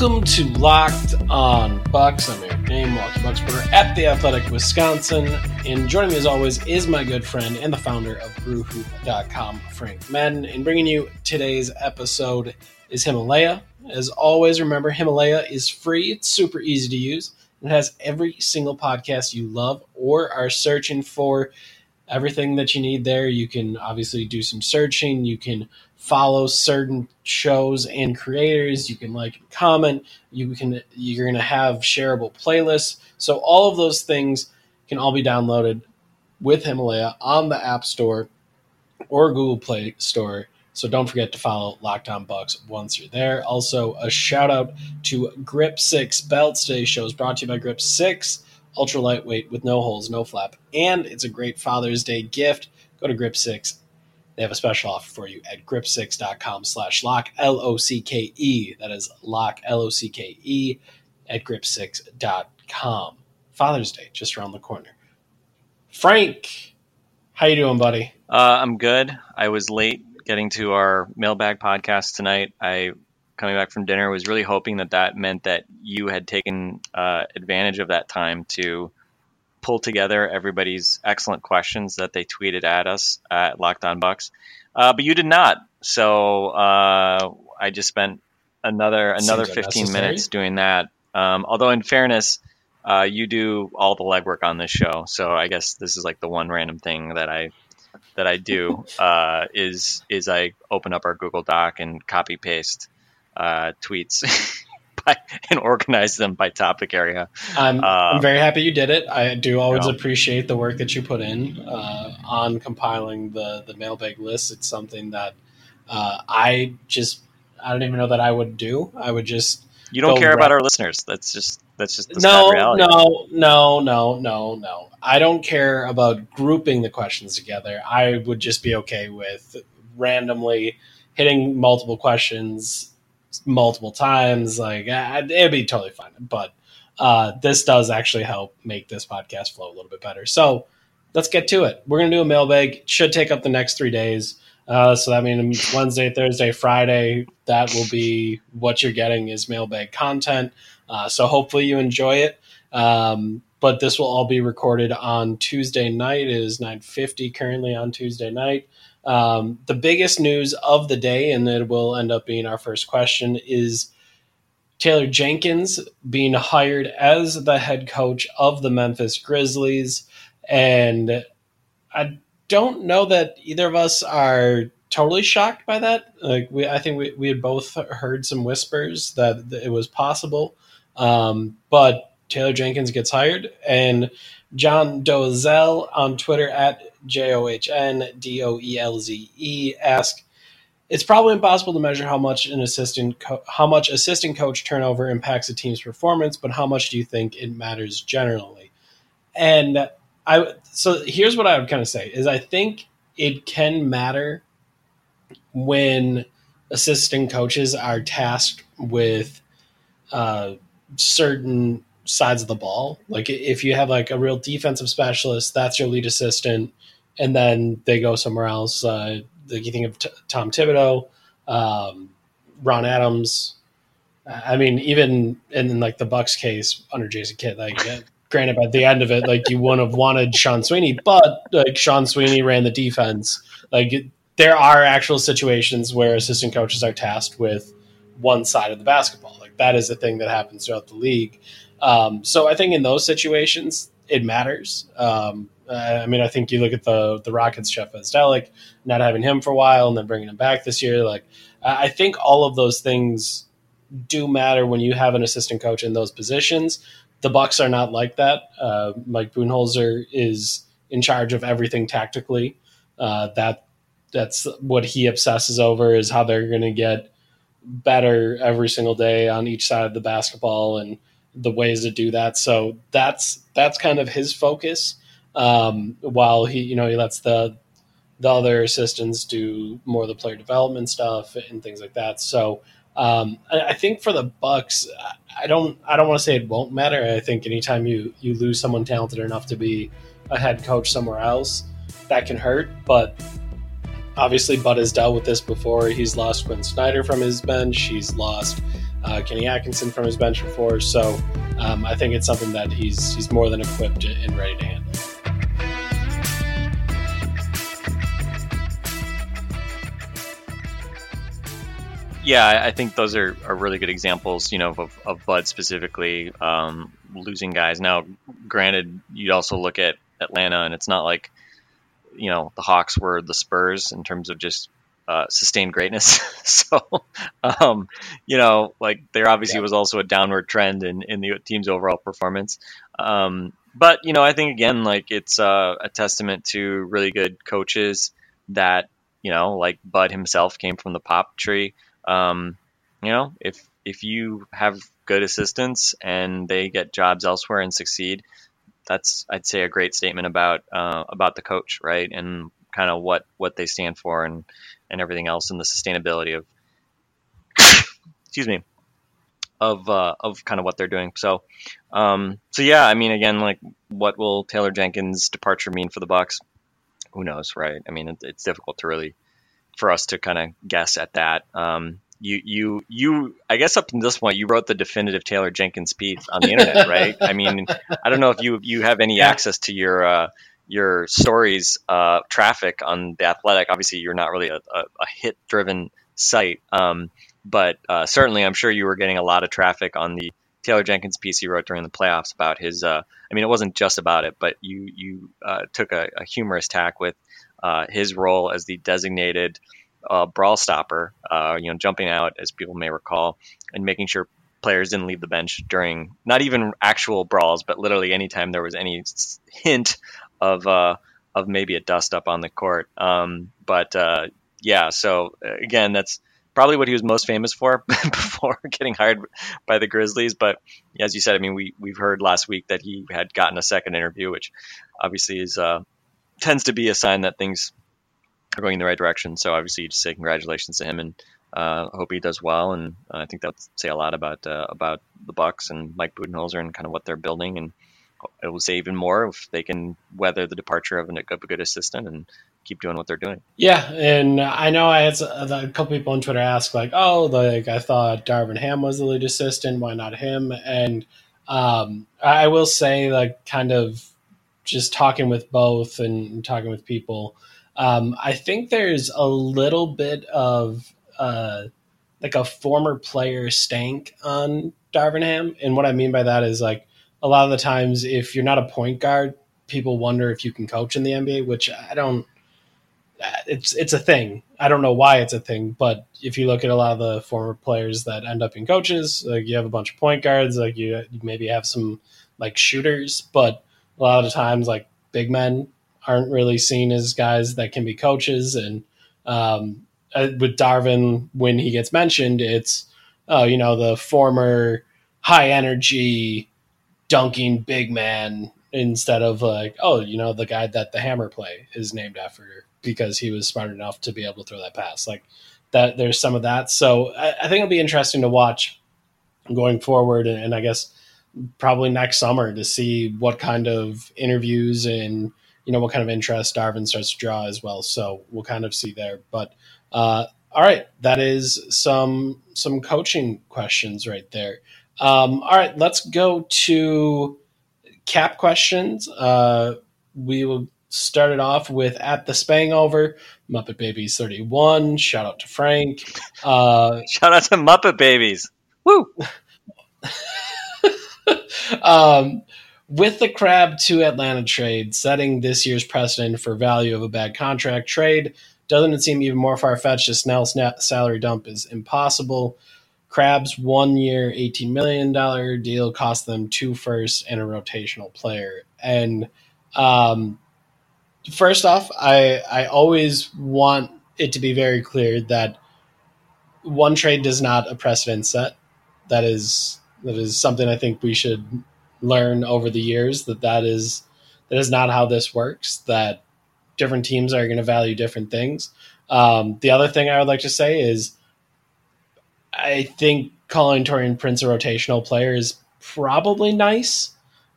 Welcome to Locked On Bucks. I'm Eric Nehm, Milwaukee Bucks reporter at the Athletic Wisconsin, and joining me as always is my good friend and the founder of BrewHoop.com, Frank Madden. And bringing you today's episode is Himalaya. As always, remember Himalaya is free. It's super easy to use. It has every single podcast you love or are searching for. Everything that you need there. You can obviously do some searching. You can follow certain shows and creators. You can like and comment. You can you're gonna have shareable playlists. So all of those things can all be downloaded with Himalaya on the App Store or Google Play Store. So don't forget to follow Locked On Bucks once you're there. Also, a shout out to Grip Six Belts. Today's show is brought to you by Grip Six, ultra lightweight with no holes, no flap, and it's a great Father's Day gift. Go to Grip Six they have a special offer for you at grip6.com slash lock l-o-c-k-e that is lock l-o-c-k-e at grip6.com father's day just around the corner frank how you doing buddy Uh, I'm good. I was late getting to our mailbag podcast tonight. I coming back from dinner was really hoping that that meant that you had taken uh, advantage of that time to pull together everybody's excellent questions that they tweeted at us at Locked On Bucks, uh, but you did not. So uh, I just spent another another Seems 15 unnecessary. minutes doing that. Um, although in fairness, uh, you do all the legwork on this show, so I guess this is like the one random thing that I that I do uh, is is I open up our Google Doc and copy paste uh, tweets by, and organize them by topic area. I'm, I'm Um, very happy you did it i do always Yeah. appreciate the work that you put in uh, on compiling the, the mailbag list it's something that uh, i just i don't even know that i would do i would just You don't care right- about our listeners. That's just that's just the no, reality. no, no, no, no, no. I don't care about grouping the questions together. I would just be okay with randomly hitting multiple questions multiple times. Like it'd be totally fine. But uh, this does actually help make this podcast flow a little bit better. So let's get to it. We're gonna do a mailbag. It should take up the next three days. Uh, so that means Wednesday, Thursday, Friday. That will be what you're getting is mailbag content. Uh, so hopefully you enjoy it. Um, but this will all be recorded on Tuesday night. It is 9:50 currently on Tuesday night. Um, the biggest news of the day, and it will end up being our first question, is Taylor Jenkins being hired as the head coach of the Memphis Grizzlies. And I don't know that either of us are totally shocked by that. Like we, I think we, we had both heard some whispers that it was possible. Um, but Taylor Jenkins gets hired, and John Dozel on Twitter at J O H N D O E L Z E ask, "It's probably impossible to measure how much an assistant co- how much assistant coach turnover impacts a team's performance, but how much do you think it matters generally?" And I so here's what I would kind of say is I think it can matter when assistant coaches are tasked with uh, certain sides of the ball. Like if you have like a real defensive specialist, that's your lead assistant, and then they go somewhere else. Uh, like you think of T- Tom Thibodeau, um, Ron Adams. I mean, even in like the Bucks case under Jason Kidd, like uh, granted by the end of it, like you wouldn't have wanted Sean Sweeney, but like Sean Sweeney ran the defense. Like there are actual situations where assistant coaches are tasked with one side of the basketball. Like that is a thing that happens throughout the league. Um, so I think in those situations it matters. Um, I mean, I think you look at the the Rockets, Jeff Bzdelik, not having him for a while, and then bringing him back this year. Like I think all of those things do matter when you have an assistant coach in those positions. The Bucks are not like that. Uh, Mike Budenholzer is in charge of everything tactically. Uh, that that's what he obsesses over is how they're going to get better every single day on each side of the basketball and the ways to do that. So that's that's kind of his focus. Um, while he you know he lets the the other assistants do more of the player development stuff and things like that. So um, I, I think for the Bucks, I don't I don't want to say it won't matter. I think anytime you you lose someone talented enough to be a head coach somewhere else, that can hurt. But obviously, Bud has dealt with this before. He's lost Quin Snyder from his bench. He's lost uh, Kenny Atkinson from his bench before. So um, I think it's something that he's he's more than equipped and ready to handle. Yeah, I think those are, are really good examples, you know, of, of Bud specifically um, losing guys. Now, granted, you'd also look at Atlanta, and it's not like, you know, the Hawks were the Spurs in terms of just uh, sustained greatness. so, um, you know, like there obviously Yeah. was also a downward trend in, in the team's overall performance. Um, but, you know, I think again, like it's uh, a testament to really good coaches that, you know, like Bud himself came from the pop tree. Um, you know, if if you have good assistants and they get jobs elsewhere and succeed, that's I'd say a great statement about uh, about the coach, right? And kind of what what they stand for and and everything else and the sustainability of excuse me of uh, of kind of what they're doing. So um, so yeah, I mean, again, like what will Taylor Jenkins' departure mean for the Bucks? Who knows, right? I mean, it, it's difficult to really for us to kind of guess at that. Um, you, you, you. I guess up to this point, you wrote the definitive Taylor Jenkins piece on the internet, right? I mean, I don't know if you you have any access to your uh, your stories uh, traffic on the Athletic. Obviously, you're not really a, a, a hit driven site, um, but uh, certainly, I'm sure you were getting a lot of traffic on the Taylor Jenkins piece he wrote during the playoffs about his. Uh, I mean, it wasn't just about it, but you you uh, took a, a humorous tack with uh, his role as the designated uh, brawl stopper. You know, jumping out, as people may recall, and making sure players didn't leave the bench during not even actual brawls, but literally anytime there was any hint of uh, of maybe a dust up on the court. Um, but uh, yeah, so uh, again, that's probably what he was most famous for before getting hired by the Grizzlies. But as you said, I mean, we we've heard last week that he had gotten a second interview, which obviously is uh, tends to be a sign that things are going in the right direction. So obviously, just say congratulations to him and uh, hope he does well. And uh, I think that'll say a lot about uh, about the Bucks and Mike Budenholzer and kind of what they're building. And it will say even more if they can weather the departure of, an, of a good assistant and keep doing what they're doing. Yeah, and I know I had a couple people on Twitter ask like, "Oh, like I thought Darvin Ham was the lead assistant. Why not him?" And um, I will say, like, kind of just talking with both and talking with people, um, I think there's a little bit of uh, like a former player stank on Darvin Ham, and what I mean by that is like a lot of the times if you're not a point guard, people wonder if you can coach in the NBA, which I don't it's it's a thing. I don't know why it's a thing, but if you look at a lot of the former players that end up in coaches, like you have a bunch of point guards, like you, you maybe have some like shooters, but a lot of times like big men aren't really seen as guys that can be coaches. And um, uh, with Darvin, when he gets mentioned, it's oh you know the former high energy dunking big man instead of like oh you know the guy that the hammer play is named after because he was smart enough to be able to throw that pass. Like that there's some of that. So i, I think it'll be interesting to watch going forward and, and i guess probably next summer to see what kind of interviews and you know what kind of interest darvin starts to draw as well. So we'll kind of see there. But uh, all right that is some some coaching questions right there um, all right let's go to cap questions. Uh, we will start it off with at the Spang over Muppet Babies 31. Shout out to Frank. Uh, Shout out to Muppet Babies. Woo! um, with the Crabbe to Atlanta trade, setting this year's precedent for value of a bad contract trade, Doesn't it seem even more far fetched? A Snell salary dump is impossible. Crabbe's one year, $18 million deal cost them two firsts and a rotational player. And um, first off, I, I always want it to be very clear that one trade does not a precedent set. That is that is something I think we should learn over the years that that is that is not how this works. That different teams are going to value different things. Um, the other thing I would like to say is, I think calling Taurean Prince a rotational player is probably nice.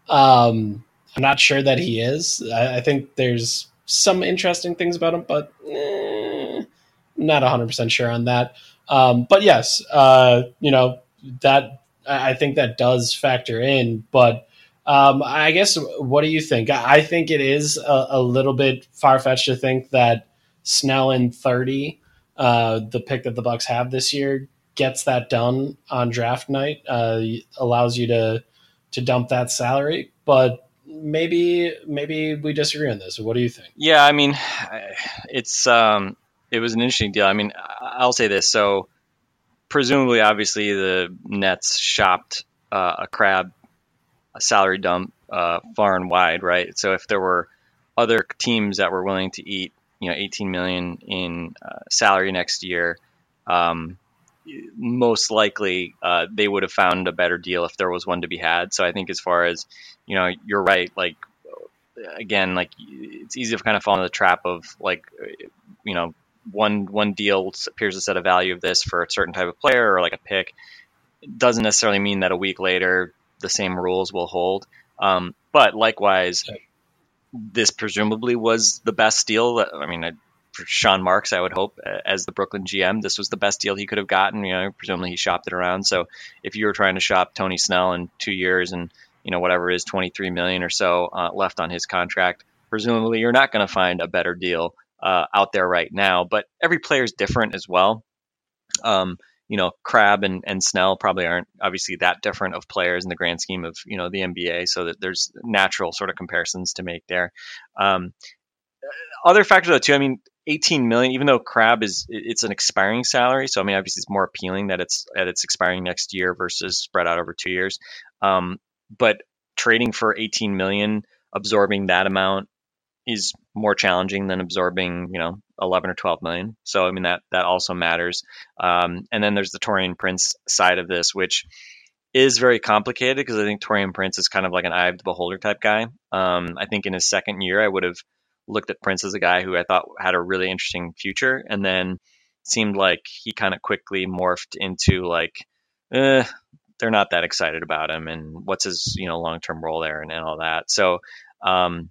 Um, I'm not sure that he is. I, I think there's some interesting things about him, but eh, not 100% sure on that. Um, but yes, uh, you know, that I think that does factor in. But um, I guess, what do you think? I I think it is a, a little bit far fetched to think that Snell in 30, uh, the pick that the Bucks have this year, gets that done on draft night, uh, allows you to to dump that salary. But maybe maybe we disagree on this. What do you think? Yeah, I mean, it's um, it was an interesting deal. I mean, I'll say this. So, presumably, obviously, the Nets shopped uh, a Crabbe, a salary dump, uh, far and wide, right? So, if there were other teams that were willing to eat, you know, 18 million in uh, salary next year, um, most likely uh, they would have found a better deal if there was one to be had. So, I think as far as you know, you're right. Like again, like it's easy to kind of fall into the trap of like, you know, one one deal appears to set a value of this for a certain type of player or like a pick. It doesn't necessarily mean that a week later the same rules will hold. Um, but likewise, this presumably was the best deal. I mean, I- for Sean Marks, I would hope, as the Brooklyn GM, this was the best deal he could have gotten. You know, presumably he shopped it around. So if you were trying to shop Tony Snell in two years and you know whatever it is 23 million or so uh, left on his contract presumably you're not going to find a better deal uh, out there right now. But every player is different as well. Um, you know Crabbe and, and snell probably aren't obviously that different of players in the grand scheme of you know the nba so that there's natural sort of comparisons to make there. Um, other factors though too i mean 18 million even though Crabbe is it's an expiring salary. So i mean obviously it's more appealing that it's that it's expiring next year versus spread out over two years. Um, but trading for 18 million absorbing that amount is more challenging than absorbing you know 11 or 12 million. So i mean that that also matters. Um, and then there's the taurean prince side of this which is very complicated because i think taurean prince is kind of like an eye of the beholder type guy. Um, i think in his second year i would have looked at prince as a guy who i thought had a really interesting future and then seemed like he kind of quickly morphed into like eh, they're not that excited about him and what's his you know long term role there and, and all that. So um,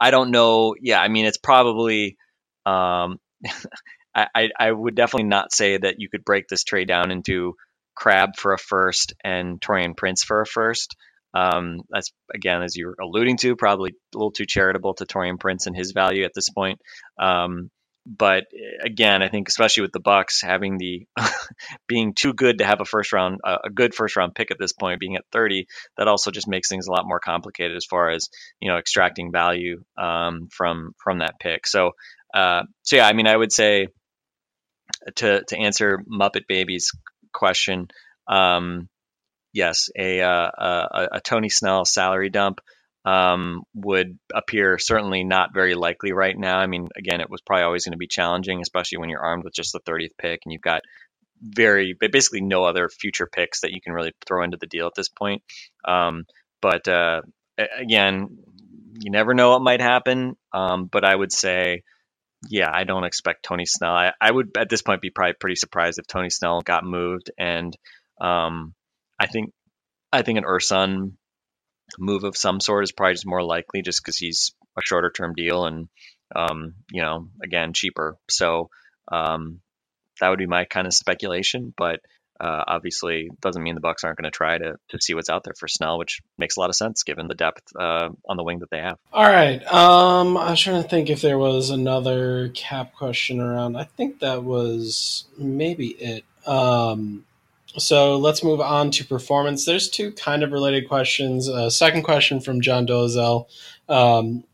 I don't know. Yeah, I mean it's probably um, I, I I would definitely not say that you could break this trade down into Crabbe for a first and Taurean Prince for a first. Um, that's again, as you're alluding to, probably a little too charitable to Taurean Prince and his value at this point. Um, but again, I think especially with the Bucks having the being too good to have a first round, a good first round pick at this point, being at 30, that also just makes things a lot more complicated as far as you know extracting value um, from from that pick. So, uh, so yeah, I mean, I would say to to answer Muppet Baby's question, um, yes, a, uh, a a Tony Snell salary dump um, would appear certainly not very likely right now. I mean, again, it was probably always going to be challenging, especially when you're armed with just the 30th pick and you've got very basically no other future picks that you can really throw into the deal at this point. Um, but uh, again, you never know what might happen. Um, but I would say, yeah, I don't expect Tony Snell. I, I would at this point be probably pretty surprised if Tony Snell got moved, and um, I think I think an Ersan move of some sort is probably just more likely, just because he's a shorter term deal and um, you know again cheaper. So um, that would be my kind of speculation, but. Uh, obviously, doesn't mean the Bucks aren't going to try to to see what's out there for Snell, which makes a lot of sense given the depth uh, on the wing that they have. All right. Um, I was trying to think if there was another cap question around. I think that was maybe it. Um, so let's move on to performance. There's two kind of related questions. Uh, second question from John Dozel. Um,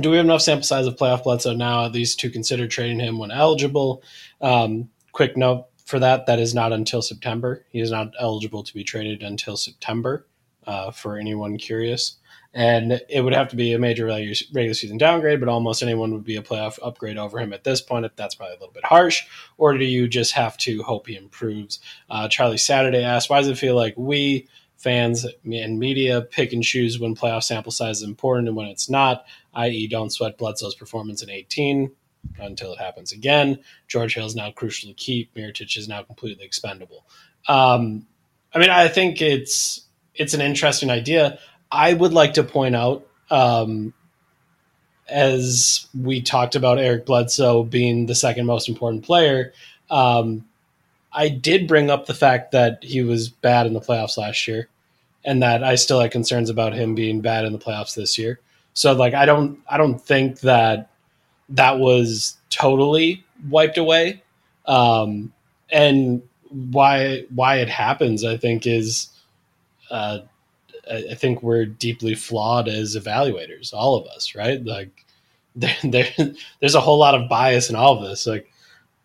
do we have enough sample size of playoff Bledsoe now at least to consider trading him when eligible? Um, quick note for that: that is not until September. He is not eligible to be traded until September. Uh, for anyone curious, and it would have to be a major regular season downgrade, but almost anyone would be a playoff upgrade over him at this point. That's probably a little bit harsh, or do you just have to hope he improves? Uh, Charlie Saturday asked, "Why does it feel like we?" Fans and media pick and choose when playoff sample size is important and when it's not i.e., don't sweat Bledsoe's performance in 18 until it happens again. George Hill is now crucially key. Mirotic is now completely expendable. Um, I mean, I think it's it's an interesting idea. I would like to point out, um, as we talked about Eric Bledsoe being the second most important player, um, I did bring up the fact that he was bad in the playoffs last year, and that I still had concerns about him being bad in the playoffs this year. So like I don't I don't think that that was totally wiped away. Um, and why why it happens, I think, is uh, I think we're deeply flawed as evaluators, all of us, right? Like there, there there's a whole lot of bias in all of this. Like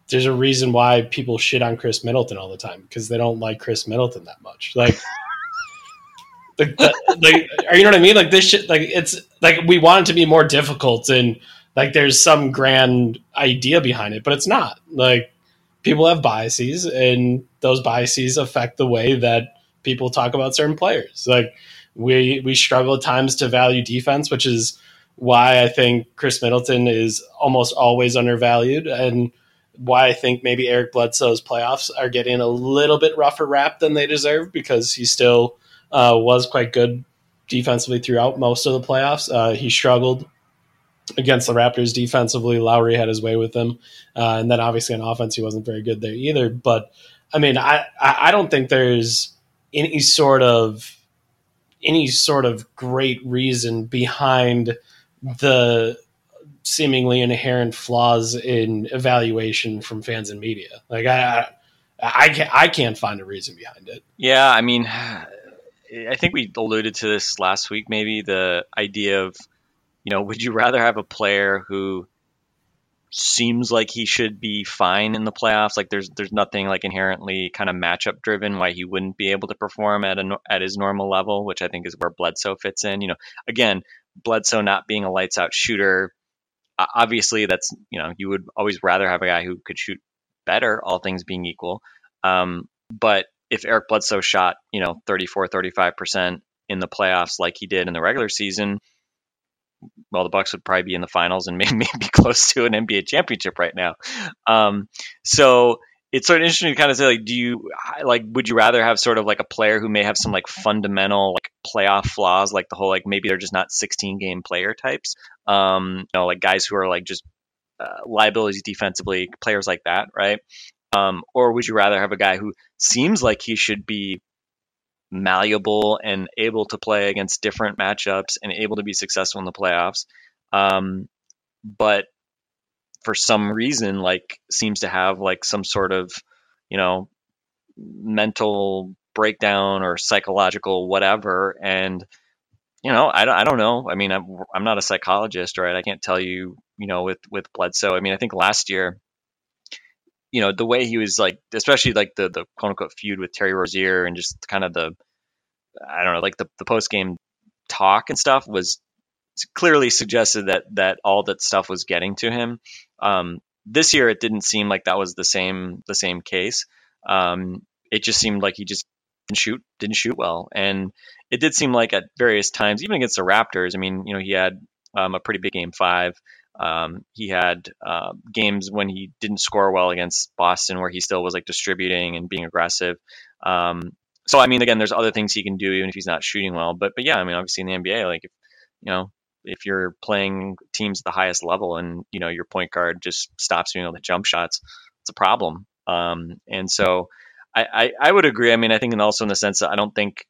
there's a reason why people shit on Khris Middleton all the time because they don't like Khris Middleton that much. Like like, like, are you know what I mean? Like this shit, like it's like we want it to be more difficult and like there's some grand idea behind it, but it's not. Like people have biases and those biases affect the way that people talk about certain players. Like we we struggle at times to value defense, which is why I think Khris Middleton is almost always undervalued and why I think maybe Eric Bledsoe's playoffs are getting a little bit rougher rap than they deserve because he still uh, was quite good defensively throughout most of the playoffs. Uh, he struggled against the Raptors defensively. Lowry had his way with them, uh, and then obviously on offense he wasn't very good there either. But I mean, I I don't think there's any sort of any sort of great reason behind the seemingly inherent flaws in evaluation from fans and media. Like I, I, can't, I can't find a reason behind it. Yeah, I mean, I think we alluded to this last week. Maybe the idea of, you know, would you rather have a player who seems like he should be fine in the playoffs? Like there's there's nothing like inherently kind of matchup driven why he wouldn't be able to perform at a at his normal level, which I think is where Bledsoe fits in. You know, again, Bledsoe not being a lights out shooter, obviously that's you know you would always rather have a guy who could shoot better, all things being equal. Um, but if Eric Bledsoe shot, you know, 34, 35% in the playoffs like he did in the regular season, well, the Bucks would probably be in the finals and maybe, close to an NBA championship right now. Um, so it's sort of interesting to kind of say, like, do you like, would you rather have sort of like a player who may have some like fundamental like playoff flaws, like the whole like maybe they're just not 16 game player types, um, you know, like guys who are like just uh, liabilities defensively, players like that, right? Um, or would you rather have a guy who seems like he should be malleable and able to play against different matchups and able to be successful in the playoffs, um, but for some reason, like seems to have like some sort of, you know, mental breakdown or psychological whatever, and you know, I don't, I don't know. I mean, I'm, I'm not a psychologist, right? I can't tell you, you know, with with Bledsoe. I mean, I think last year you know the way he was like especially like the the quote unquote feud with Terry Rozier and just kind of the I don't know like the, the post game talk and stuff was clearly suggested that that all that stuff was getting to him. Um, this year it didn't seem like that was the same the same case. Um, it just seemed like he just didn't shoot didn't shoot well, and it did seem like at various times, even against the Raptors. I mean, you know, he had um, a pretty big game five. Um, he had uh, games when he didn't score well against Boston, where he still was like distributing and being aggressive. Um, so I mean, again, there's other things he can do even if he's not shooting well. But but yeah, I mean, obviously in the NBA, like if you know if you're playing teams at the highest level and you know your point guard just stops being able to jump shots, it's a problem. Um, and so I, I, I would agree. I mean, I think and also in the sense that I don't think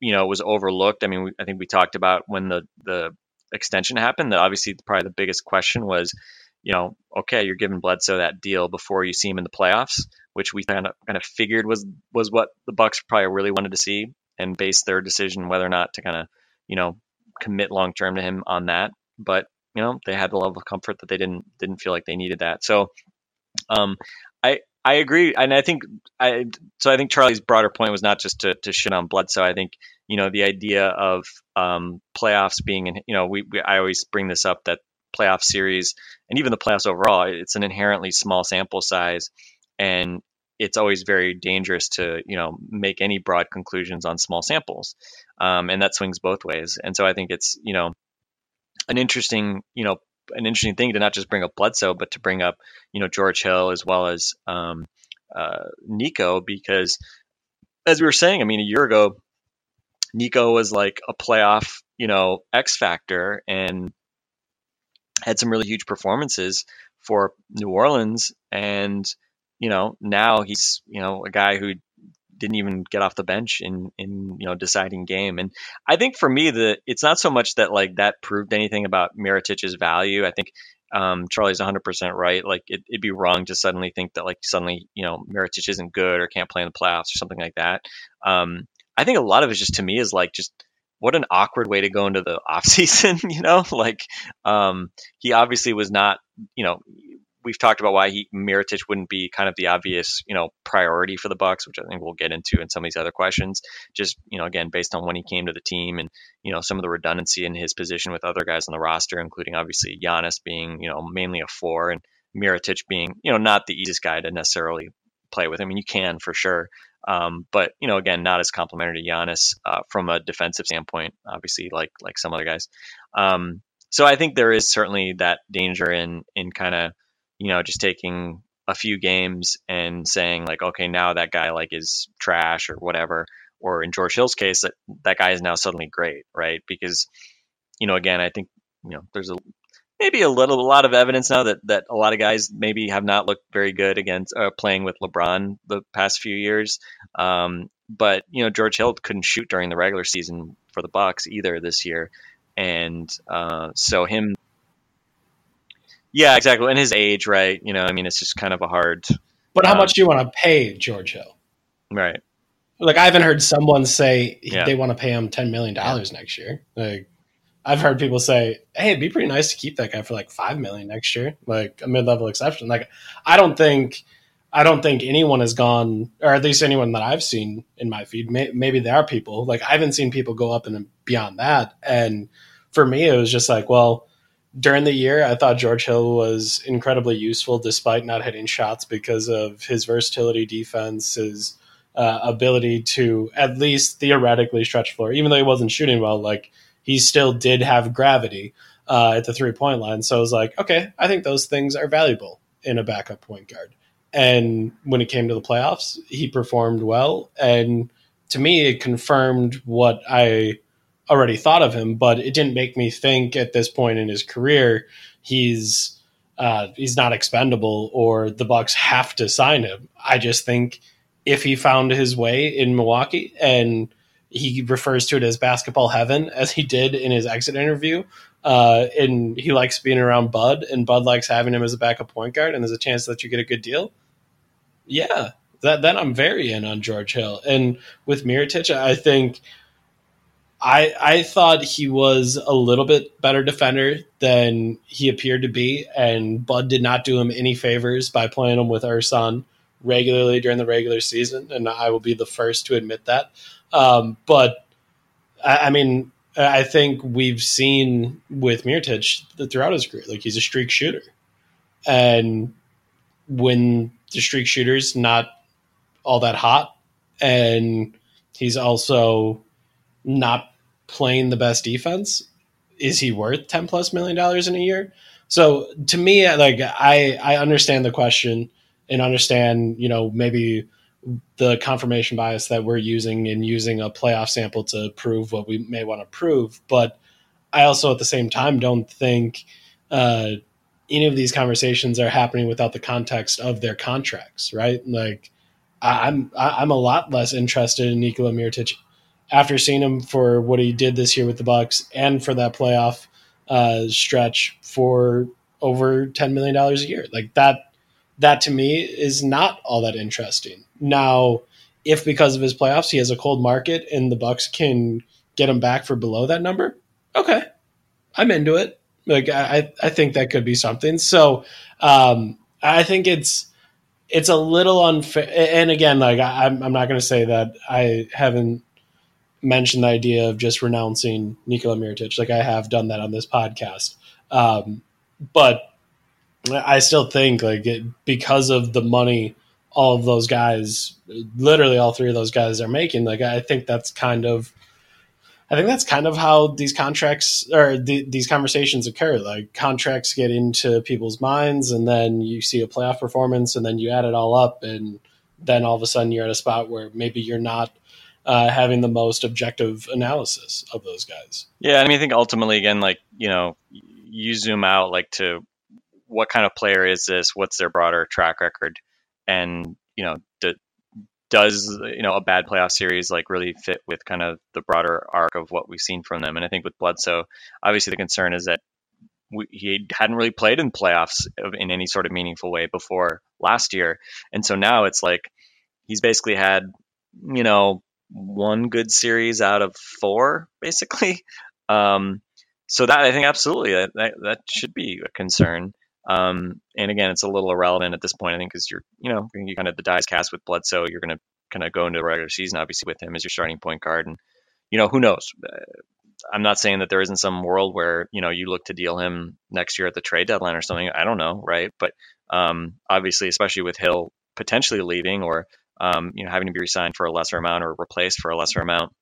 you know it was overlooked. I mean, we, I think we talked about when the the extension happened, that obviously probably the biggest question was, you know, okay, you're giving Bledsoe that deal before you see him in the playoffs, which we kind of kind of figured was was what the Bucks probably really wanted to see, and base their decision whether or not to kind of, you know, commit long term to him on that. But you know they had the level of comfort that they didn't didn't feel like they needed that. So um, I agree, and I think I so I think Charlie's broader point was not just to, to shit on Bledsoe. I think you know the idea of um, playoffs being, in, you know, we, we I always bring this up that playoff series and even the playoffs overall, it's an inherently small sample size, and it's always very dangerous to you know make any broad conclusions on small samples, um, and that swings both ways. And so I think it's you know an interesting you know an interesting thing to not just bring up Bledsoe, but to bring up you know George Hill as well as um, uh, Nico because as we were saying, I mean a year ago, Nico was like a playoff you know X factor and had some really huge performances for New Orleans. And you know, now he's, you know, a guy who didn't even get off the bench in in you know deciding game. And I think for me, the it's not so much that like that proved anything about Mirotic's value. I think um, Charlie's 100 percent right. Like it, would be wrong to suddenly think that like suddenly you know Mirotic isn't good or can't play in the playoffs or something like that. Um, I think a lot of it just to me is like just what an awkward way to go into the off season. You know, like um, he obviously was not you know we've talked about why he Mirotic wouldn't be kind of the obvious, you know, priority for the Bucks, which I think we'll get into in some of these other questions. Just you know, again, based on when he came to the team and you know some of the redundancy in his position with other guys on the roster, including obviously Giannis being you know mainly a four and Mirotic being you know not the easiest guy to necessarily play with. I mean, you can for sure. Um, but you know, again, not as complimentary to Giannis uh, from a defensive standpoint, obviously, like like some other guys. Um, so I think there is certainly that danger in in kind of you know, just taking a few games and saying like, okay, now that guy like is trash or whatever. Or in George Hill's case, that that guy is now suddenly great, right? Because, you know, again, I think you know there's a maybe a little a lot of evidence now that that a lot of guys maybe have not looked very good against uh, playing with LeBron the past few years. Um, but you know, George Hill couldn't shoot during the regular season for the Bucks either this year, and uh, so him yeah, exactly. And his age, right? You know, I mean, it's just kind of a hard. But how Um, much do you want to pay George Hill? Right. Like I haven't heard someone say Yeah. they want to pay him ten million dollars next year. Like I've heard people say, "Hey, it'd be pretty nice to keep that guy for like five million next year, like a mid-level exception." Like I don't think, I don't think anyone has gone, or at least anyone that I've seen in my feed. May, maybe there are people like I haven't seen people go up and beyond that. And for me, it was just like, well, during the year, I thought George Hill was incredibly useful despite not hitting shots because of his versatility, defense, his uh, ability to at least theoretically stretch floor. Even though he wasn't shooting well, like he still did have gravity uh, at the three point line. So I was like, okay, I think those things are valuable in a backup point guard. And when it came to the playoffs, he performed well. And to me, it confirmed what I already thought of him, but it didn't make me think at this point in his career he's uh, he's not expendable or the Bucks have to sign him. I just think if he found his way in Milwaukee and he refers to it as basketball heaven as he did in his exit interview, uh, and he likes being around Bud and Bud likes having him as a backup point guard, and there's a chance that you get a good deal. Yeah, that then I'm very in on George Hill, and with Mirotic, I think I I thought he was a little bit better defender than he appeared to be, and Bud did not do him any favors by playing him with Ersan regularly during the regular season, and I will be the first to admit that. Um, but I, I mean, I think we've seen with Mirotic that throughout his career, like he's a streak shooter, and when the streak shooter's not all that hot, and he's also not playing the best defense, is he worth ten plus million dollars in a year? So to me, like I I understand the question and understand you know maybe the confirmation bias that we're using in using a playoff sample to prove what we may want to prove, but I also at the same time don't think uh, any of these conversations are happening without the context of their contracts, right? Like I'm I'm a lot less interested in Nikola Mirotic after seeing him for what he did this year with the Bucks and for that playoff uh, stretch for over ten million dollars a year. Like that, that to me is not all that interesting. Now, if because of his playoffs he has a cold market and the Bucks can get him back for below that number, okay, I'm into it. Like I, I think that could be something. So um, I think it's it's a little unfair. And again, like I, I'm I'm not going to say that I haven't mentioned the idea of just renouncing Nikola Mirotic. Like I have done that on this podcast. Um, but I still think like it, because of the money all of those guys, literally all three of those guys are making, like I think that's kind of I think that's kind of how these contracts or the, these conversations occur. Like contracts get into people's minds, and then you see a playoff performance, and then you add it all up, and then all of a sudden you're at a spot where maybe you're not uh, having the most objective analysis of those guys. Yeah, I mean, I think ultimately, again, like you know, you zoom out like to what kind of player is this? What's their broader track record? And you know, do, does you know a bad playoff series like really fit with kind of the broader arc of what we've seen from them? And I think with Bledsoe, obviously the concern is that he hadn't really played in playoffs in any sort of meaningful way before last year, and so now it's like he's basically had you know one good series out of four, basically. Um, so that I think absolutely that, that, that should be a concern. Um, and again, it's a little irrelevant at this point, I think, because you're, you know, you kind of the dice cast with Bledsoe. You're going to kind of go into the regular season, obviously, with him as your starting point guard. And, you know, who knows? Uh, I'm not saying that there isn't some world where, you know, you look to deal him next year at the trade deadline or something. I don't know, right? But um, obviously, especially with Hill potentially leaving or, um, you know, having to be resigned for a lesser amount or replaced for a lesser amount,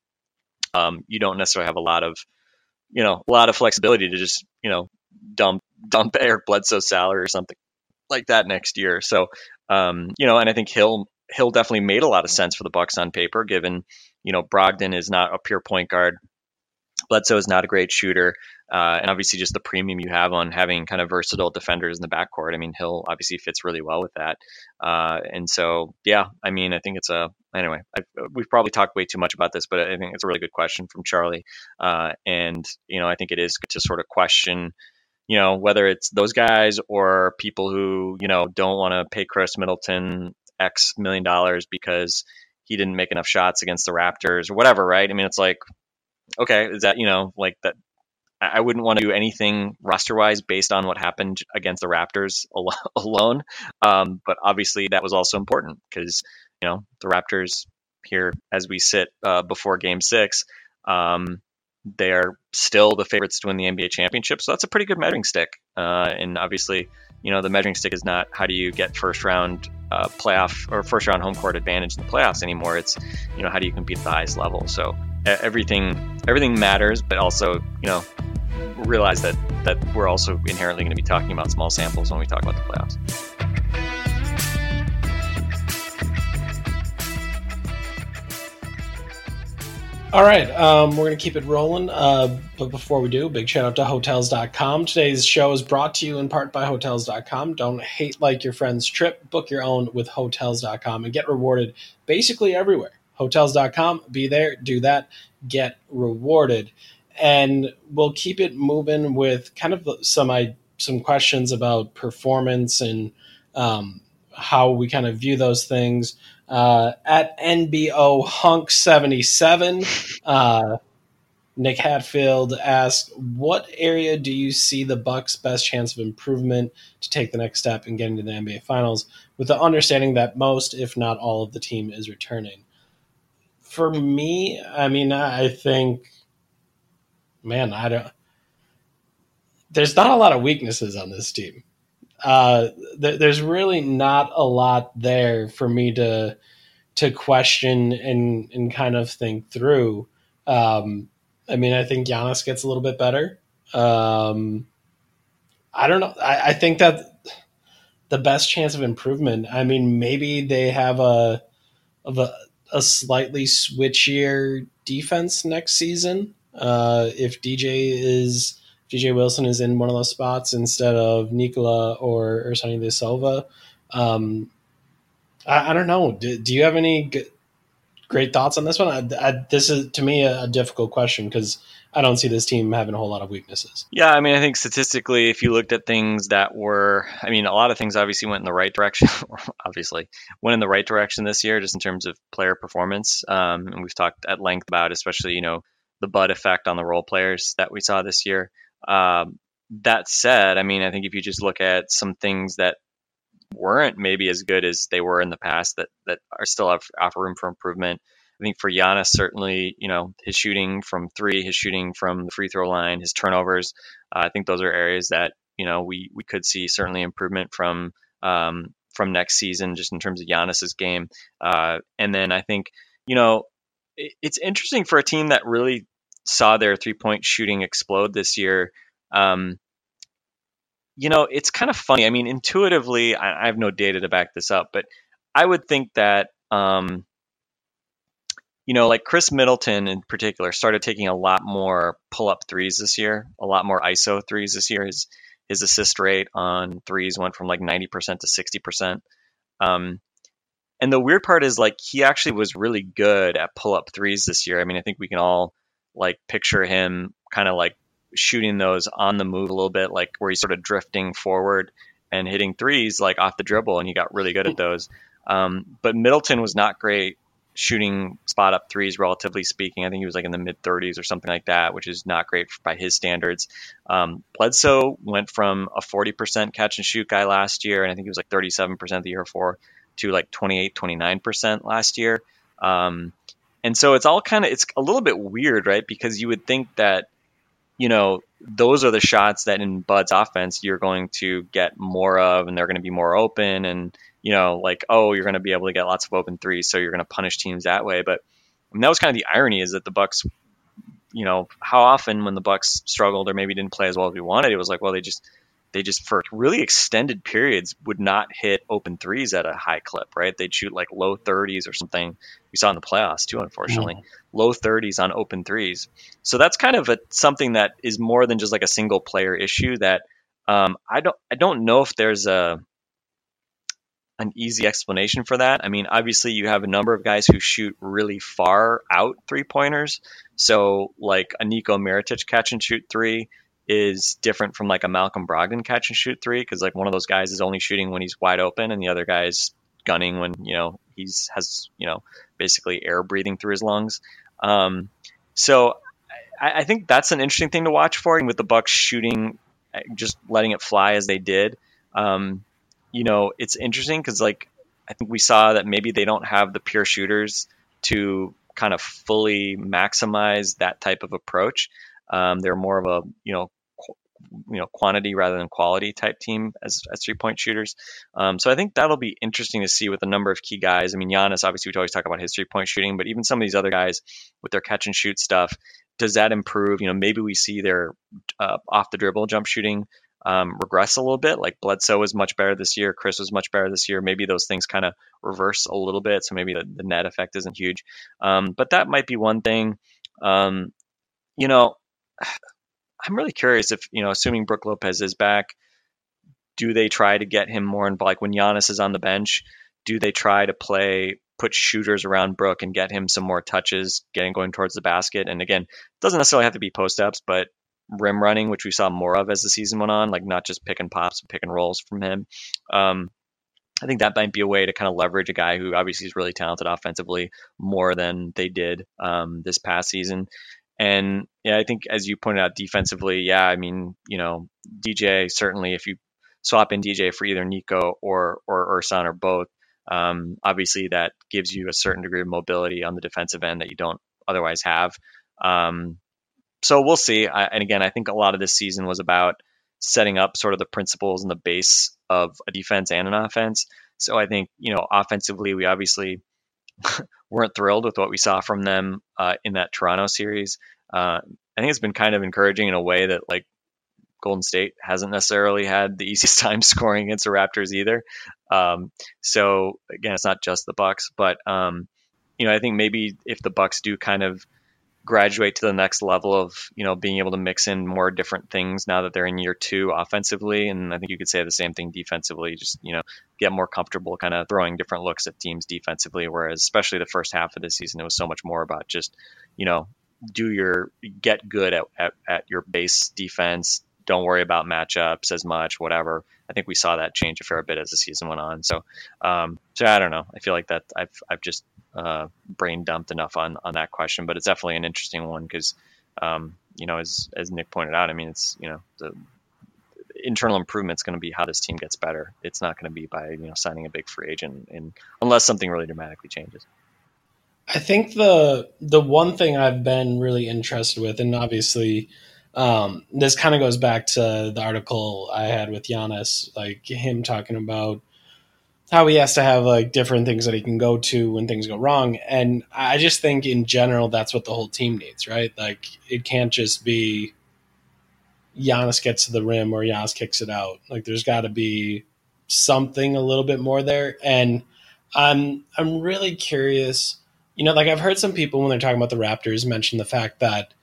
um, you don't necessarily have a lot of, you know, a lot of flexibility to just, you know, dump dump Eric Bledsoe's salary or something like that next year. So, um, you know, and I think Hill Hill definitely made a lot of sense for the Bucks on paper, given you know Brogdon is not a pure point guard. Bledsoe is not a great shooter, uh, and obviously just the premium you have on having kind of versatile defenders in the backcourt. I mean, Hill obviously fits really well with that, uh, and so yeah, I mean, I think it's a anyway. I've, we've probably talked way too much about this, but I think it's a really good question from Charlie, uh, and you know, I think it is to sort of question you know, whether it's those guys or people who, you know, don't want to pay Khris Middleton X million dollars because he didn't make enough shots against the Raptors or whatever, right? I mean, it's like, okay, is that, you know, like that. I wouldn't want to do anything roster wise based on what happened against the Raptors alone. Um, but obviously, that was also important because, you know, the Raptors here, as we sit uh, before game six, um, they are still the favorites to win the NBA championship. So that's a pretty good measuring stick. Uh, and obviously, you know, the measuring stick is not how do you get first round uh, playoff or first round home court advantage in the playoffs anymore. It's, you know, how do you compete at the highest level? So everything, everything matters, but also, you know, realize that, that we're also inherently going to be talking about small samples when we talk about the playoffs. All right, um, we're going to keep it rolling. Uh, but before we do, big shout out to Hotels.com. Today's show is brought to you in part by Hotels.com. Don't hate like your friend's trip. Book your own with Hotels.com and get rewarded basically everywhere. Hotels.com, be there, do that, get rewarded. And we'll keep it moving with kind of some some questions about performance and um, how we kind of view those things. Uh, at NBO Hunk 77, uh, Nick Hatfield asked, "What area do you see the Bucks' best chance of improvement to take the next step in getting to the NBA Finals?" With the understanding that most, if not all, of the team is returning. For me, I mean, I think, man, I don't. There's not a lot of weaknesses on this team uh, th- there's really not a lot there for me to to question and and kind of think through. Um, I mean, I think Giannis gets a little bit better. Um, I don't know. I, I think that the best chance of improvement. I mean, maybe they have a of a, a slightly switchier defense next season. Uh, if DJ is DJ Wilson is in one of those spots instead of Nikola or, or Sonny De Silva. Um, I, I, don't know. Do, do you have any g- great thoughts on this one? I, I, this is to me a, a difficult question because I don't see this team having a whole lot of weaknesses. Yeah, I mean, I think statistically, if you looked at things that were, I mean, a lot of things obviously went in the right direction. obviously, went in the right direction this year, just in terms of player performance. Um, and we've talked at length about, especially you know, the Bud effect on the role players that we saw this year. Um, that said, I mean, I think if you just look at some things that weren't maybe as good as they were in the past, that that are still have, offer room for improvement. I think for Giannis, certainly, you know, his shooting from three, his shooting from the free throw line, his turnovers, uh, I think those are areas that you know we we could see certainly improvement from um, from next season, just in terms of Giannis's game. Uh, and then I think you know it, it's interesting for a team that really saw their three point shooting explode this year. Um, you know, it's kind of funny. I mean, intuitively, I, I, have no data to back this up, but I would think that, um, you know, like Khris Middleton in particular started taking a lot more pull up threes this year, a lot more ISO threes this year. His his assist rate on threes went from like 90% to 60%. Um, and the weird part is like he actually was really good at pull up threes this year. I mean, I think we can all like picture him kind of like shooting those on the move a little bit, like where he's sort of drifting forward and hitting threes like off the dribble, and he got really good at those. Um, but Middleton was not great shooting spot up threes, relatively speaking. I think he was like in the mid 30s or something like that, which is not great by his standards. Um, Bledsoe went from a 40% catch and shoot guy last year, and I think he was like 37% the year before, to like 28, 29% last year. Um, and so it's all kind of it's a little bit weird, right? Because you would think that you know those are the shots that in Bud's offense you're going to get more of, and they're going to be more open, and you know like oh you're going to be able to get lots of open threes, so you're going to punish teams that way. But that was kind of the irony is that the Bucks, you know, how often when the Bucks struggled or maybe didn't play as well as we wanted, it was like well they just they just for really extended periods would not hit open threes at a high clip, right? They'd shoot like low 30s or something. We saw in the playoffs too, unfortunately, mm-hmm. low 30s on open threes. So that's kind of a, something that is more than just like a single player issue. That um, I don't I don't know if there's a an easy explanation for that. I mean, obviously you have a number of guys who shoot really far out three pointers. So like a Nico Mirotic catch and shoot three is different from like a Malcolm Brogdon catch and shoot three because like one of those guys is only shooting when he's wide open and the other guy's gunning when you know he's has you know basically air breathing through his lungs. Um, so I, I, think that's an interesting thing to watch for. And with the Bucks shooting, uh, just letting it fly as they did, um, you know, it's interesting because like I think we saw that maybe they don't have the pure shooters to kind of fully maximize that type of approach. Um, they're more of a you know you know quantity rather than quality type team as, as three point shooters. Um, so I think that'll be interesting to see with a number of key guys. I mean, Giannis obviously we always talk about his three point shooting, but even some of these other guys with their catch and shoot stuff, does that improve? You know, maybe we see their uh, off the dribble jump shooting um, regress a little bit. Like Bledsoe was much better this year, Khris was much better this year. Maybe those things kind of reverse a little bit, so maybe the, the net effect isn't huge. Um, but that might be one thing. Um, you know, I'm really curious if, you know, assuming Brook Lopez is back, do they try to get him more involved? Like when Giannis is on the bench, do they try to play, put shooters around Brook and get him some more touches, getting going towards the basket? And again, it doesn't necessarily have to be post ups, but rim running, which we saw more of as the season went on, like not just pick and pops, but pick and rolls from him. Um, I think that might be a way to kind of leverage a guy who obviously is really talented offensively more than they did um, this past season. And yeah, I think as you pointed out defensively, yeah, I mean, you know, DJ certainly if you swap in DJ for either Nico or or Ersan or both, um, obviously that gives you a certain degree of mobility on the defensive end that you don't otherwise have. Um, so we'll see. I, and again, I think a lot of this season was about setting up sort of the principles and the base of a defense and an offense. So I think you know, offensively, we obviously weren't thrilled with what we saw from them uh, in that Toronto series. Uh, I think it's been kind of encouraging in a way that like Golden State hasn't necessarily had the easiest time scoring against the Raptors either. Um, so again, it's not just the Bucks, but um, you know, I think maybe if the Bucks do kind of graduate to the next level of you know being able to mix in more different things now that they're in year two offensively. And i think you could say the same thing defensively just you know get more comfortable kind of throwing different looks at teams defensively. Whereas especially the first half of the season it was so much more about just you know do your get good at, at, at your base defense. Don't worry about matchups as much whatever. I think we saw that change a fair bit as the season went on. So um so i don't know. I feel like that i've i've just uh, brain dumped enough on on that question, but it's definitely an interesting one because, um, you know, as as Nick pointed out, I mean, it's you know the internal improvement's going to be how this team gets better. It's not going to be by you know signing a big free agent, and unless something really dramatically changes. I think the the one thing I've been really interested with, and obviously um, this kind of goes back to the article I had with Giannis, like him talking about how he has to have like different things that he can go to when things go wrong. And I just think in general that's what the whole team needs, right? Like it can't just be Giannis gets to the rim or Giannis kicks it out. Like there's got to be something a little bit more there. And I'm I'm really curious. You know, like I've heard some people when they're talking about the Raptors mention the fact that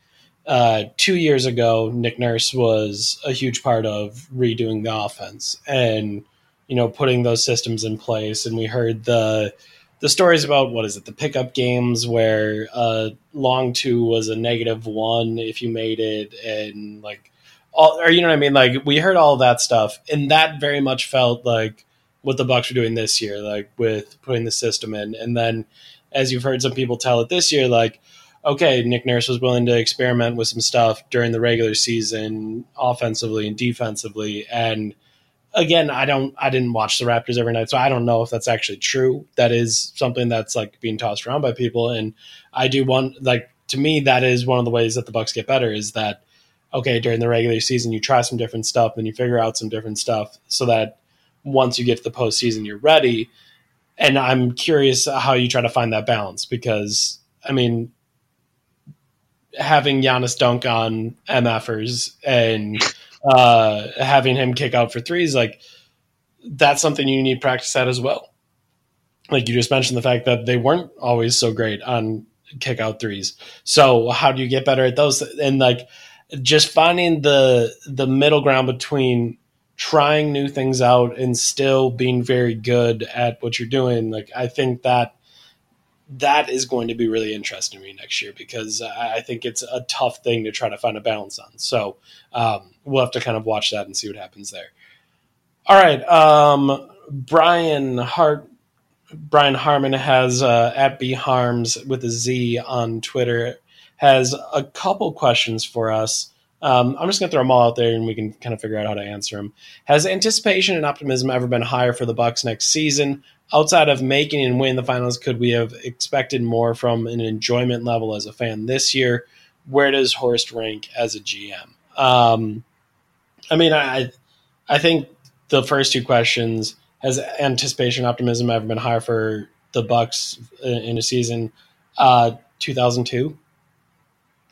uh, two years ago Nick Nurse was a huge part of redoing the offense and you know putting those systems in place. And we heard the the stories about what is it the pickup games where uh, long two was a negative one if you made it. And like all or you know what I mean? Like we heard all that stuff. And that very much felt like what the Bucks were doing this year like with putting the system in. And then as you've heard some people tell it this year like okay Nick Nurse was willing to experiment with some stuff during the regular season offensively and defensively. And again I don't I didn't watch the Raptors every night so I don't know if that's actually true that is something that's like being tossed around by people and I do want like to me that is one of the ways that the Bucks get better is that okay, during the regular season, you try some different stuff and you figure out some different stuff so that once you get to the postseason, you're ready. And I'm curious how you try to find that balance because, I mean, having Giannis dunk on MFers and uh, having him kick out for threes, like, that's something you need practice at as well. Like you just mentioned the fact that they weren't always so great on kick out threes. So how do you get better at those? And like, just finding the the middle ground between trying new things out and still being very good at what you're doing like i think that that is going to be really interesting to me next year because i think it's a tough thing to try to find a balance on so um, we'll have to kind of watch that and see what happens there all right um, brian hart brian harmon has uh, at b harms with a z on twitter has a couple questions for us. Um, I'm just going to throw them all out there, and we can kind of figure out how to answer them. Has anticipation and optimism ever been higher for the Bucks next season? Outside of making and winning the finals, could we have expected more from an enjoyment level as a fan this year? Where does Horst rank as a GM? Um, I mean, I I think the first two questions has anticipation optimism ever been higher for the Bucks in a season? Uh, 2002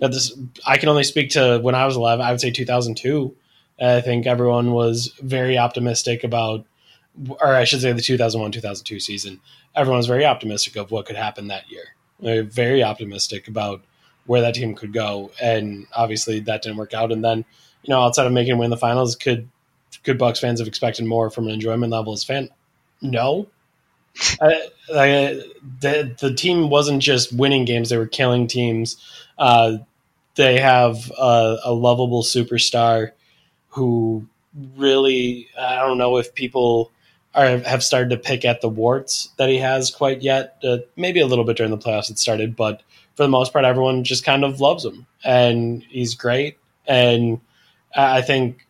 that this I can only speak to when I was 11. I would say 2002. I think everyone was very optimistic about, or I should say, the 2001 2002 season. Everyone was very optimistic of what could happen that year. They were very optimistic about where that team could go, and obviously that didn't work out. And then, you know, outside of making a win the finals, could could Bucks fans have expected more from an enjoyment level as fan? No. I, I, the the team wasn't just winning games; they were killing teams. Uh, they have a, a lovable superstar who really I don't know if people have started to pick at the warts that he has quite yet. Uh, maybe a little bit during the playoffs it started, but for the most part, everyone just kind of loves him, and he's great. And I think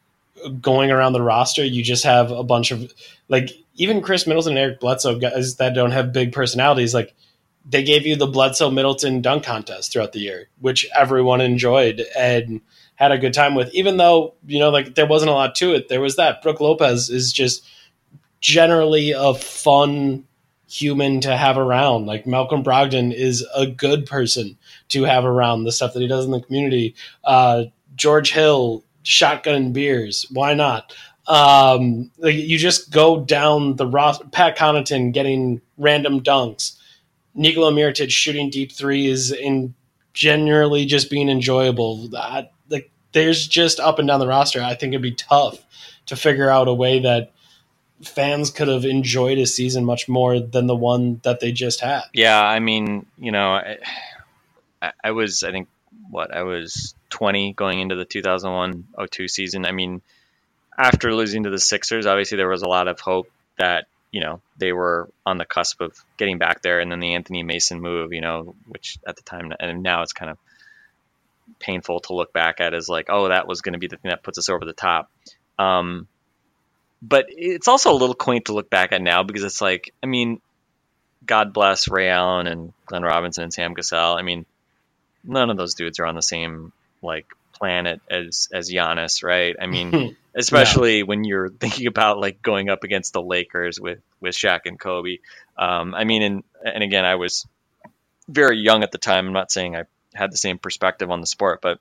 going around the roster, you just have a bunch of like even Khris Middleton and Eric Bledsoe guys that don't have big personalities. Like they gave you the Bledsoe Middleton dunk contest throughout the year, which everyone enjoyed and had a good time with. Even though you know, like there wasn't a lot to it, there was that. Brook Lopez is just generally a fun human to have around. Like Malcolm Brogdon is a good person to have around. The stuff that he does in the community. Uh, George Hill, shotgun beers. Why not? Um, like you just go down the roster. Pat Connaughton getting random dunks. Nikola Mirotic shooting deep threes and generally just being enjoyable. Like there's just up and down the roster. I think it'd be tough to figure out a way that fans could have enjoyed a season much more than the one that they just had. Yeah, I mean, you know, I, I- was, I think, what I was 20 going into the 2001-02 season. I mean, after losing to the Sixers, obviously there was a lot of hope that you know they were on the cusp of getting back there, and then the Anthony Mason move, you know, which at the time and now it's kind of painful to look back at as like, oh, that was going to be the thing that puts us over the top. Um, but it's also a little quaint to look back at now because it's like, I mean, God bless Ray Allen and Glenn Robinson and Sam Cassell. I mean, none of those dudes are on the same like planet as as Giannis, right? I mean, especially when you're thinking about like going up against the Lakers with with Shaq and Kobe. Um, I mean, and and again, I was very young at the time. I'm not saying I had the same perspective on the sport, but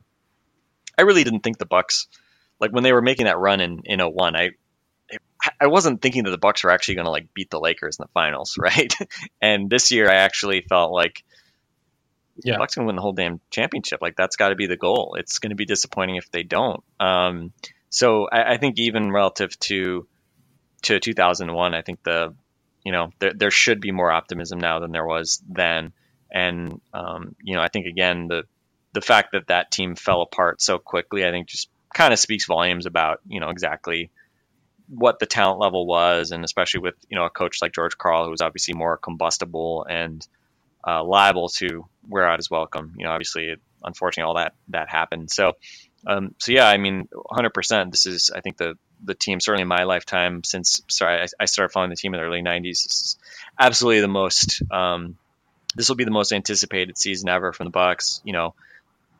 I really didn't think the Bucks, like when they were making that run in in 01, I I wasn't thinking that the Bucks were actually going to like beat the Lakers in the finals, right? and this year, I actually felt like Yeah. the Bucks going to win the whole damn championship. Like that's got to be the goal. It's going to be disappointing if they don't. Um, so I, I think even relative to to 2001, I think the you know there there should be more optimism now than there was then. And um, you know, I think again the the fact that that team fell apart so quickly, I think just kind of speaks volumes about you know exactly what the talent level was, and especially with you know a coach like George Karl, who was obviously more combustible and uh, liable to wear out his welcome. You know, obviously, it, unfortunately, all that that happened. So, um, so yeah, I mean, 100%. This is, I think, the the team certainly in my lifetime since sorry, I, I started following the team in the early 90s. This is absolutely the most. Um, this will be the most anticipated season ever from the Bucks. You know,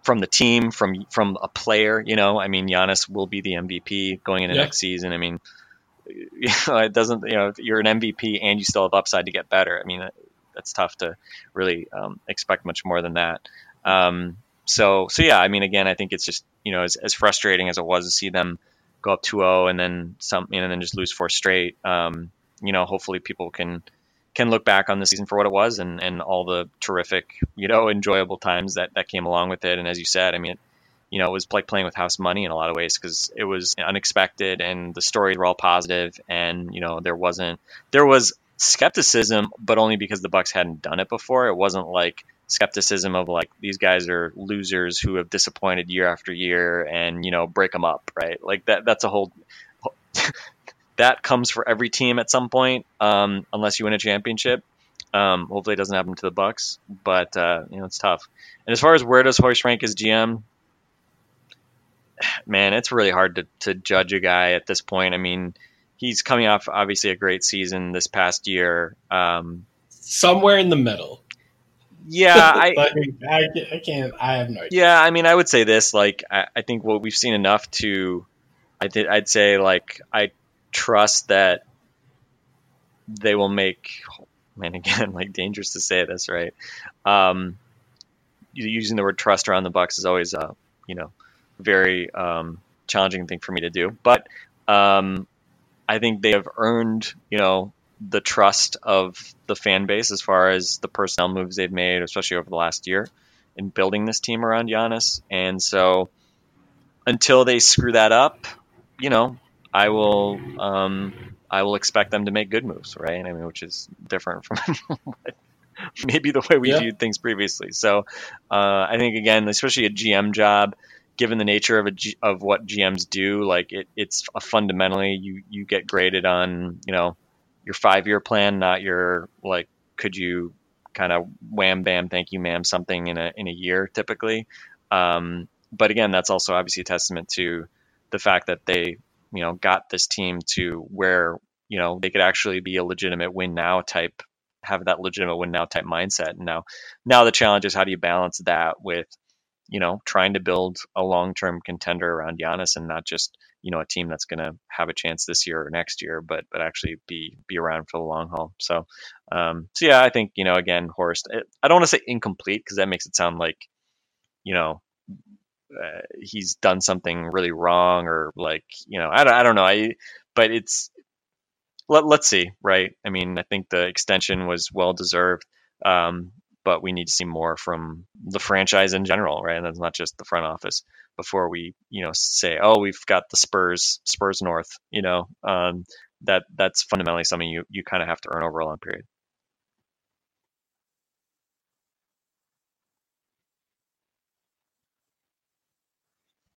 from the team, from from a player. You know, I mean, Giannis will be the MVP going into Yeah. next season. I mean, you know, it doesn't. You know, you're an MVP and you still have upside to get better. I mean, that's tough to really um, expect much more than that. Um, so, so yeah, I mean, again, I think it's just you know as, as frustrating as it was to see them go up 2-0 and then some, you know, and then just lose four straight. Um, you know, hopefully people can can look back on the season for what it was and, and all the terrific, you know, enjoyable times that that came along with it. And as you said, I mean, you know, it was like playing with house money in a lot of ways because it was unexpected and the stories were all positive and you know there wasn't there was skepticism, but only because the Bucks hadn't done it before. It wasn't like skepticism of like these guys are losers who have disappointed year after year and you know break them up, right? Like that that's a whole that comes for every team at some point, um, unless you win a championship. Um, hopefully, it doesn't happen to the Bucks, but uh, you know it's tough. And as far as where does Horst rank as GM, man, it's really hard to, to judge a guy at this point. I mean, he's coming off obviously a great season this past year. Um, Somewhere in the middle. yeah, I, I, I can't. I have no idea. Yeah, I mean, I would say this. Like, I, I think what we've seen enough to, I did, I'd say like I trust that they will make. Man, again, like dangerous to say this, right? Um, using the word trust around the Bucks is always a, you know, very um, challenging thing for me to do. But um, I think they have earned, you know, the trust of the fan base as far as the personnel moves they've made, especially over the last year in building this team around Giannis. And so until they screw that up, you know, I will um, I will expect them to make good moves, right? I mean, which is different from maybe the way we Yeah. viewed things previously. So uh, I think again, especially a GM job, given the nature of a G, of what GMs do, like it, it's fundamentally you you get graded on you know your five year plan, not your like could you kind of wham bam thank you ma'am something in a in a year typically. Um, but again, that's also obviously a testament to the fact that they you know got this team to where you know they could actually be a legitimate win now type have that legitimate win now type mindset. And now now the challenge is how do you balance that with you know trying to build a long term contender around Giannis and not just you know a team that's going to have a chance this year or next year, but but actually be be around for the long haul. So um, so yeah, I think you know again Horst. It, I don't want to say incomplete because that makes it sound like you know uh, he's done something really wrong or like you know I don't, I don't know I but it's let, let's see right I mean I think the extension was well deserved um, but we need to see more from the franchise in general right? And that's not just the front office. Before we you know say oh we've got the Spurs Spurs North you know um, that that's fundamentally something you you kind of have to earn over a long period